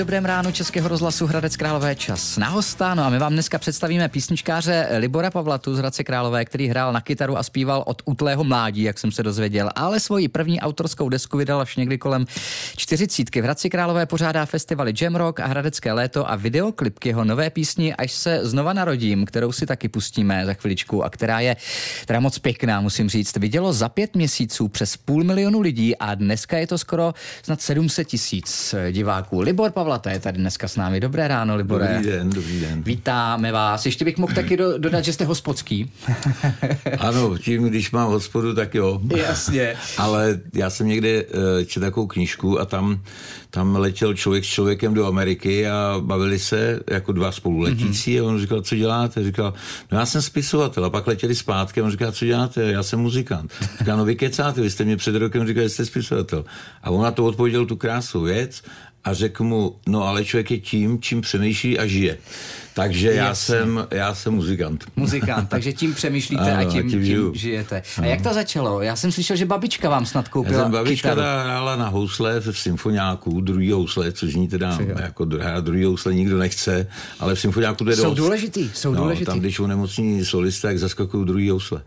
dobrém ránu Českého rozhlasu Hradec Králové čas na hosta. No a my vám dneska představíme písničkáře Libora Pavlatu z Hradce Králové, který hrál na kytaru a zpíval od útlého mládí, jak jsem se dozvěděl, ale svoji první autorskou desku vydal až někdy kolem čtyřicítky. V Hradci Králové pořádá festivaly Jamrock a Hradecké léto a videoklip k jeho nové písni Až se znova narodím, kterou si taky pustíme za chviličku a která je teda moc pěkná, musím říct. Vidělo za pět měsíců přes půl milionu lidí a dneska je to skoro snad 700 tisíc diváků. Libor Pavlata je tady dneska s námi. Dobré ráno, Libore. Dobrý den, dobrý den. Vítáme vás. Ještě bych mohl taky do, dodat, že jste hospodský. ano, tím, když mám hospodu, tak jo. Jasně. Ale já jsem někde eh, četl takovou knížku a tam, tam letěl člověk s člověkem do Ameriky a bavili se jako dva spoluletící mm-hmm. a on říkal, co děláte? Říkal, no já jsem spisovatel a pak letěli zpátky a on říkal, co děláte? Já jsem muzikant. Říkal, no vy kecáte, vy jste mě před rokem říkal, že jste spisovatel. A on na to odpověděl tu krásnou věc a řekl mu, no ale člověk je tím, čím přemýšlí a žije. Takže já jsem, já jsem muzikant. Muzikant, takže tím přemýšlíte ano, a tím, tím, tím žijete. A jak to začalo? Já jsem slyšel, že babička vám snad koupila já jsem babička hrála na housle v symfoniáku, druhý housle, což ní teda Přijo. jako druhá, druhý housle nikdo nechce, ale v symfoniáku to je Jsou dost. důležitý, jsou no, důležitý. Tam, když onemocní solista, tak zaskakují druhý housle.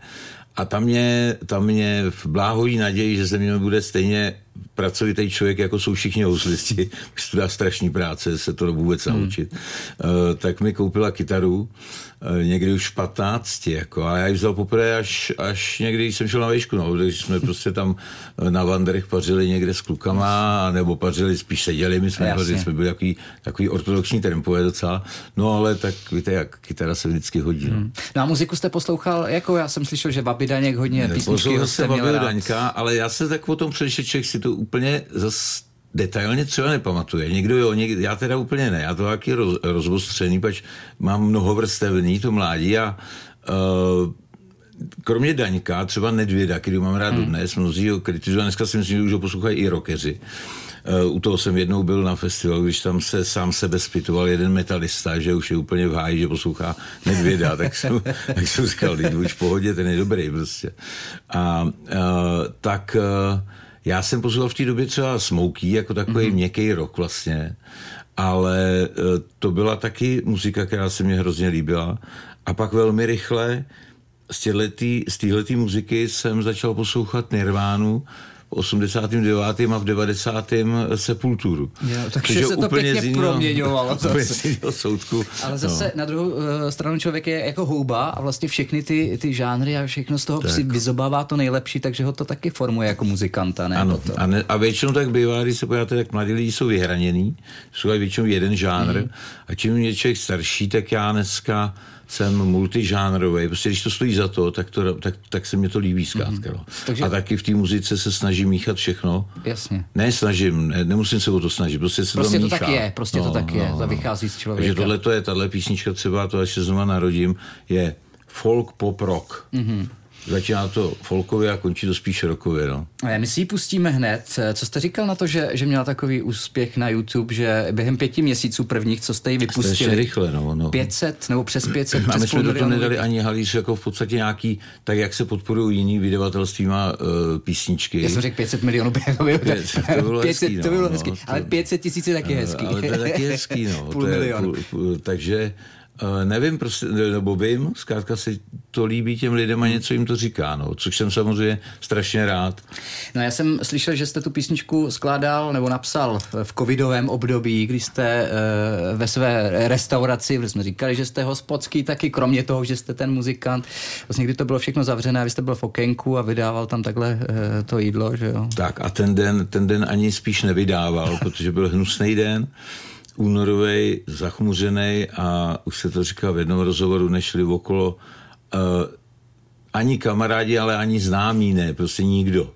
A tam mě, tam mě v bláhojí naději, že se mě bude stejně pracovitý člověk, jako jsou všichni houslisti, to dá strašný práce se to vůbec hmm. naučit, uh, tak mi koupila kytaru uh, někdy už v 15, jako, a já ji vzal poprvé až, až někdy, když jsem šel na výšku, no, když jsme prostě tam eh, na Vanderech pařili někde s klukama, nebo pařili, spíš seděli, my jsme, pařili, jsme byli takový, takový ortodoxní tempové docela, no ale tak víte, jak kytara se vždycky hodí. No. Hmm. no a muziku jste poslouchal, jako já jsem slyšel, že Babi Daněk hodně písničky jste měl rád. Daňka, ale já se tak o tom člověk si to úplně zase detailně třeba nepamatuje. Někdo jo, někdo, já teda úplně ne. Já to taky roz, rozvostřený, pač mám mnoho vrstevní to mládí a uh, kromě Daňka, třeba Nedvěda, který mám rád hmm. dnes, mnozí ho kritizují, dneska si myslím, že už ho poslouchají i rockeři. Uh, u toho jsem jednou byl na festivalu, když tam se sám sebe zpytoval jeden metalista, že už je úplně v háji, že poslouchá Nedvěda, tak jsem, tak jsem říkal, už v pohodě, ten je dobrý prostě. A uh, tak uh, já jsem poslouchal v té době třeba Smokey, jako takový mm-hmm. měkký rok vlastně, ale eh, to byla taky muzika, která se mě hrozně líbila. A pak velmi rychle z téhletý muziky jsem začal poslouchat Nirvánu, 89. a v 90. Sepulturu. Jo, takže se to úplně pěkně jiného, proměňovalo. soudku. Ale zase no. na druhou uh, stranu člověk je jako houba a vlastně všechny ty, ty žánry a všechno z toho tak. si vyzobává to nejlepší, takže ho to taky formuje jako muzikanta. Ne? Ano, a, ne, a většinou tak bývá, když se podíváte, tak mladí lidi jsou vyhraněný, jsou většinou jeden žánr mm. a čím je člověk starší, tak já dneska jsem multižánrový. Prostě když to stojí za to, tak, to, tak, tak se mi to líbí zkrátka. Mm-hmm. Takže... A taky v té muzice se snažím míchat všechno. Jasně. Ne, snažím, ne, nemusím se o to snažit, prostě se prostě to, to tak je, prostě no, to tak no, je, to vychází z člověka. Takže tohle to je, tahle písnička třeba, to až se znova narodím, je folk pop rock. Mm-hmm. Začíná to folkově a končí to spíš rokově. No. My si ji pustíme hned. Co jste říkal na to, že, že měla takový úspěch na YouTube, že během pěti měsíců prvních, co jste ji vypustili? To rychle, no, no. 500 nebo přes 500? A my jsme do toho nedali ani halíř, jako v podstatě nějaký, tak jak se podporují jiný vydavatelství má uh, písničky. Já jsem řekl 500 milionů. to bylo 500, hezký, to bylo no, hezký, no, ale 500 tisíc je taky hezký. Ale to je taky hezký, no. půl milion. takže Uh, nevím, prostě, nebo vím, zkrátka si to líbí těm lidem a něco jim to říká, no, což jsem samozřejmě strašně rád. No já jsem slyšel, že jste tu písničku skládal nebo napsal v covidovém období, kdy jste uh, ve své restauraci, kde jsme říkali, že jste hospodský taky, kromě toho, že jste ten muzikant. Vlastně kdy to bylo všechno zavřené, vy jste byl v okénku a vydával tam takhle uh, to jídlo, že jo? Tak a ten den, ten den ani spíš nevydával, protože byl hnusný den únorový, zachmuřený a už se to říká v jednom rozhovoru, nešli okolo ani kamarádi, ale ani známí ne, prostě nikdo.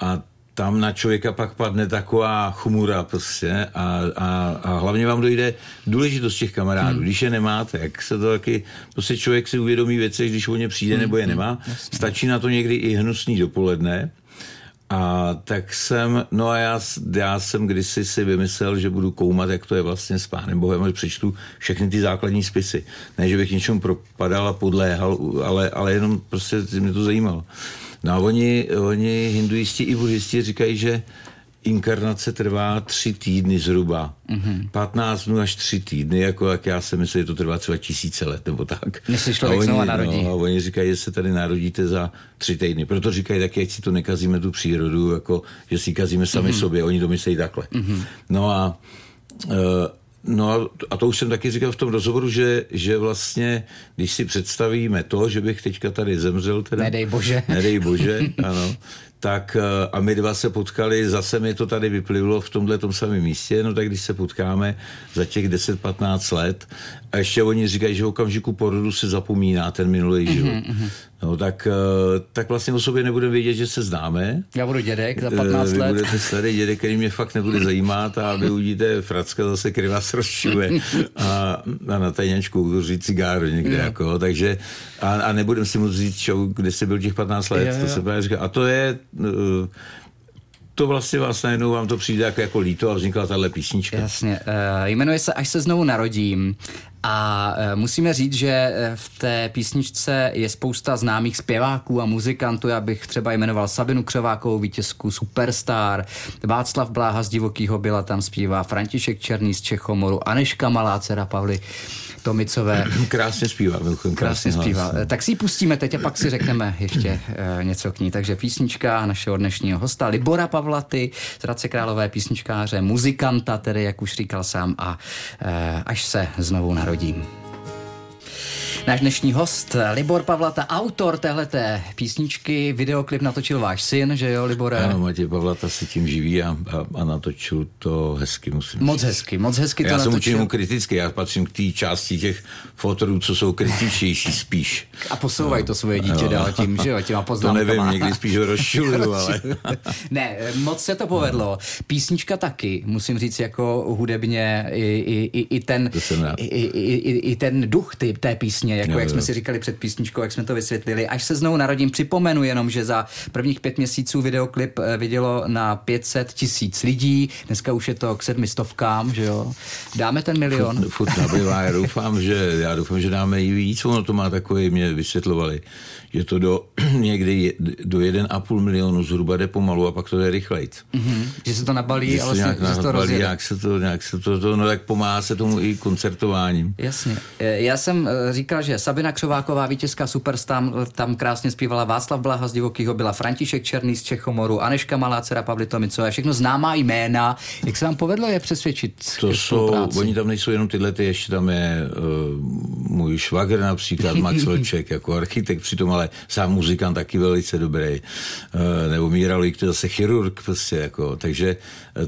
A tam na člověka pak padne taková chmura prostě a, a, a hlavně vám dojde důležitost těch kamarádů. Hmm. Když je nemáte, jak se to taky, prostě člověk si uvědomí věci, když o ně přijde hmm. nebo je nemá. Hmm. Stačí na to někdy i hnusný dopoledne a tak jsem, no a já, já jsem kdysi si vymyslel, že budu koumat, jak to je vlastně s Pánem Bohem, a přečtu všechny ty základní spisy. Ne, že bych něčemu propadal a podléhal, ale, ale jenom prostě mě to zajímalo. No a oni, oni hinduisti i buddhisti říkají, že inkarnace trvá tři týdny zhruba. Mm-hmm. 15 dnů až tři týdny, jako jak já si myslím, že to trvá třeba tisíce let nebo tak. Než se člověk znova narodí. No, a oni říkají, že se tady narodíte za tři týdny. Proto říkají taky, ať si to nekazíme tu přírodu, jako, že si kazíme sami mm-hmm. sobě. Oni to myslí takhle. Mm-hmm. No a uh, No a, a to už jsem taky říkal v tom rozhovoru, že, že vlastně, když si představíme to, že bych teďka tady zemřel, teda, nedej bože, nedej bože, ano, tak eh, a my dva se potkali, zase mi to tady vyplivlo v tomhle tom samém místě, no tak když se potkáme za těch 10-15 let a ještě oni říkají, že v okamžiku porodu se zapomíná ten minulý mhm, život. Mm-hmm. No tak, eh, tak vlastně o sobě nebudeme vědět, že se známe. Já budu dědek za 15 vy let. budete starý dědek, který mě fakt nebude zajímat a vy uvidíte Fracka zase, který vás rozčuje a, a na tajňačku kouří cigáru někde. No. Jako, takže a, a nebudem si moc říct, čo, kde jsi byl těch 15 let. Jo, jo. To se říká. A to je to vlastně vás najednou vám to přijde jako, jako líto a vznikla tahle písnička. Jasně. Uh, jmenuje se Až se znovu narodím. A uh, musíme říct, že eh, v té písničce je spousta známých zpěváků a muzikantů. Já bych třeba jmenoval Sabinu Křovákovou, vítězku Superstar, Václav Bláha z Divokýho byla tam zpívá, František Černý z Čechomoru, Aneška Malá, dcera Pavly Tomicové. Krásně zpívá, Krásně, krásně zpívá. Tak si ji pustíme teď a pak si řekneme ještě uh, něco k ní. Takže písnička našeho dnešního hosta Libora Pavlaty z Hradce Králové písničkáře, muzikanta, tedy jak už říkal sám a uh, až se znovu narodím. Náš dnešní host, Libor Pavlata, autor téhleté písničky, videoklip natočil váš syn, že jo, Libore? Ano, Matěj Pavlata se tím živí a, a, a natočil to hezky, musím Moc říct. hezky, moc hezky to Já natočil. jsem určitě kritický, já patřím k té části těch fotorů, co jsou kritičtější spíš. A posouvají no. to svoje dítě no. dál tím, že jo, těma poznámkama. To nevím, někdy spíš ho rozšuliru, ale... ne, moc se to povedlo. Písnička taky, musím říct, jako hudebně i, i, i, i ten, i, i, i, i ten duch ty, té písně jako jo, jak jo. jsme si říkali před písničkou, jak jsme to vysvětlili. Až se znovu narodím, připomenu jenom, že za prvních pět měsíců videoklip eh, vidělo na 500 tisíc lidí, dneska už je to k sedmistovkám, že jo. Dáme ten milion? Furt, furt nabývá, já doufám, že, já doufám, že dáme i víc, ono to má takové, mě vysvětlovali, že to do někdy do 1,5 milionu zhruba jde pomalu a pak to jde rychleji. Mm-hmm. Že se to nabalí, že ale se, nějak se to nabalí, jak se to, nějak se to, to, no tak pomáhá se tomu i koncertováním. Jasně. Eh, já jsem eh, říkal, že Sabina Křováková, vítězka Superstar, tam krásně zpívala Václav Blaha z Divokýho, byla František Černý z Čechomoru, Aneška Malá, dcera Pavly Tomicové, všechno známá jména. Jak se vám povedlo je přesvědčit? To jsou, oni tam nejsou jenom tyhle, ty, ještě tam je uh, můj švagr například, Max Vlček, jako architekt, přitom ale sám muzikant taky velice dobrý. Uh, nebo Míra Lík, to zase chirurg prostě, jako, takže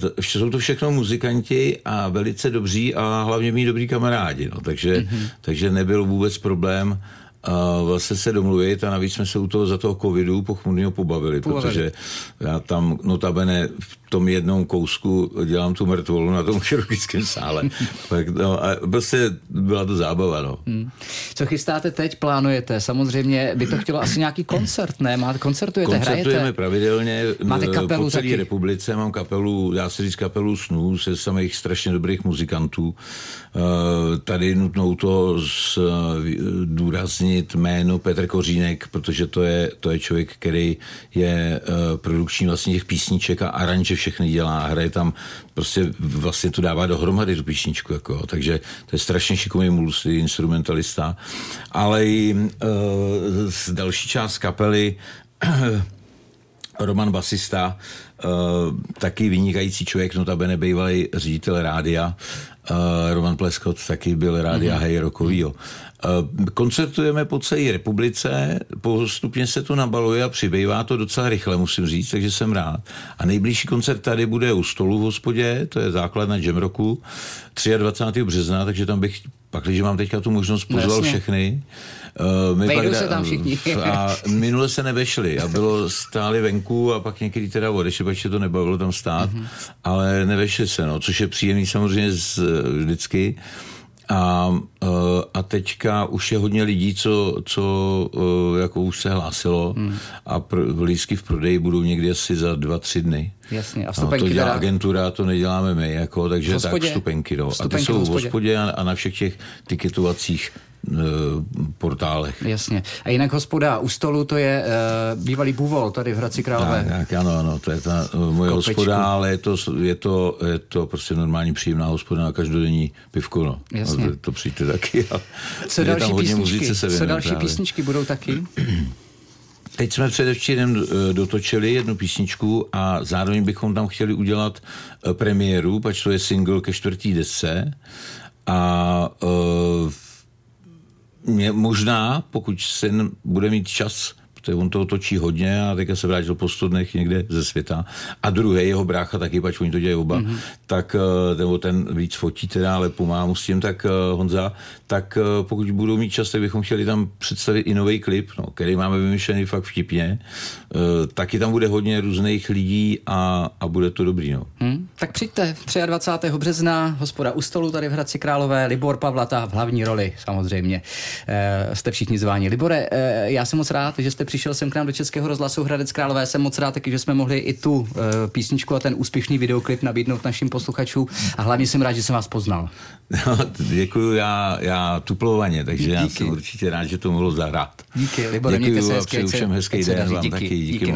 to, jsou to všechno muzikanti a velice dobří a hlavně mý dobrý kamarádi, no, takže, mm-hmm. takže nebyl vůbec problém a vlastně se domluvit a navíc jsme se u toho za toho covidu pochmurně pobavili, pobavili, protože já tam notabene v tom jednom kousku dělám tu mrtvolu na tom chirurgickém sále. tak, no, a prostě byla to zábava. No. Hmm. Co chystáte teď, plánujete? Samozřejmě by to chtělo asi nějaký koncert, ne? Máte, koncertujete, Koncertujeme hrajete? pravidelně Máte kapelu po celé taky? republice. Mám kapelu, dá se říct kapelu snů se samých strašně dobrých muzikantů. Tady nutnou to zdůraznit jméno Petr Kořínek, protože to je, to je člověk, který je produkční vlastně těch písniček a aranže všechny dělá a hraje tam, prostě vlastně to dává dohromady tu písničku, jako, takže to je strašně šikovný multi instrumentalista, ale i uh, z další část kapely Roman Basista, uh, taky vynikající člověk, notabene bývalý ředitel rádia, uh, Roman Pleskot taky byl rádia mm-hmm. Hej Rokovýho. Eh, koncertujeme po celé republice, postupně se to nabaluje a přibývá to docela rychle, musím říct, takže jsem rád. A nejbližší koncert tady bude u stolu v hospodě, to je základ na Jam Rocku, 23. března, takže tam bych, pak, když mám teďka tu možnost, pozval Jasně. všechny. Uh, my pak, se tam všichni. a minule se nevešli a bylo stáli venku a pak někdy teda odešli, protože to nebavilo tam stát, mm-hmm. ale nevešli se, no, což je příjemný samozřejmě z, vždycky. A, eh, a teďka už je hodně lidí, co, co eh, jako už se hlásilo hmm. a pr- lísky v prodeji budou někdy asi za dva, tři dny. Jasně. A vstupenky no, to dělá teda... agentura, to neděláme my, jako, takže tak vstupenky, no. a ty jsou v hospodě a, a na všech těch tiketovacích portálech. Jasně. A jinak hospoda u stolu, to je uh, bývalý Buvol tady v Hradci Králové. Tak, tak, ano, ano, to je ta uh, moje Kopečku. hospoda, ale je to, je, to, je to prostě normální příjemná hospoda na každodenní pivko. No. Jasně. No, to, to přijďte taky. A co další písničky? Co další právě. písničky budou taky? Teď jsme předevčírem dotočili jednu písničku a zároveň bychom tam chtěli udělat premiéru, pač to je single ke čtvrtý desce a uh, mě možná, pokud syn bude mít čas, protože on to točí hodně a teďka se vrátil po 100 dnech někde ze světa. A druhý, jeho brácha taky, pač oni to dělají oba, mm-hmm. tak eh, nebo ten víc fotí teda, ale pomáhá s tím, tak eh, Honza, tak eh, pokud budou mít čas, tak bychom chtěli tam představit i nový klip, no, který máme vymyšlený fakt vtipně. Taky tam bude hodně různých lidí a, a bude to dobrý. No. Hmm, tak přijďte 23. března, hospoda u stolu tady v Hradci Králové, Libor Pavlata v hlavní roli samozřejmě. E, jste všichni zváni. Libore, e, já jsem moc rád, že jste přišel sem k nám do Českého rozhlasu Hradec Králové. Jsem moc rád taky, že jsme mohli i tu e, písničku a ten úspěšný videoklip nabídnout našim posluchačům a hlavně jsem rád, že jsem vás poznal. No, děkuji, já, já tuplovaně, takže díky. já jsem určitě rád, že to mohlo zahrát. Díky, Libore, děkuji mějte se hezky. Všem hezký den vám díky, taky. Díky, díky, díky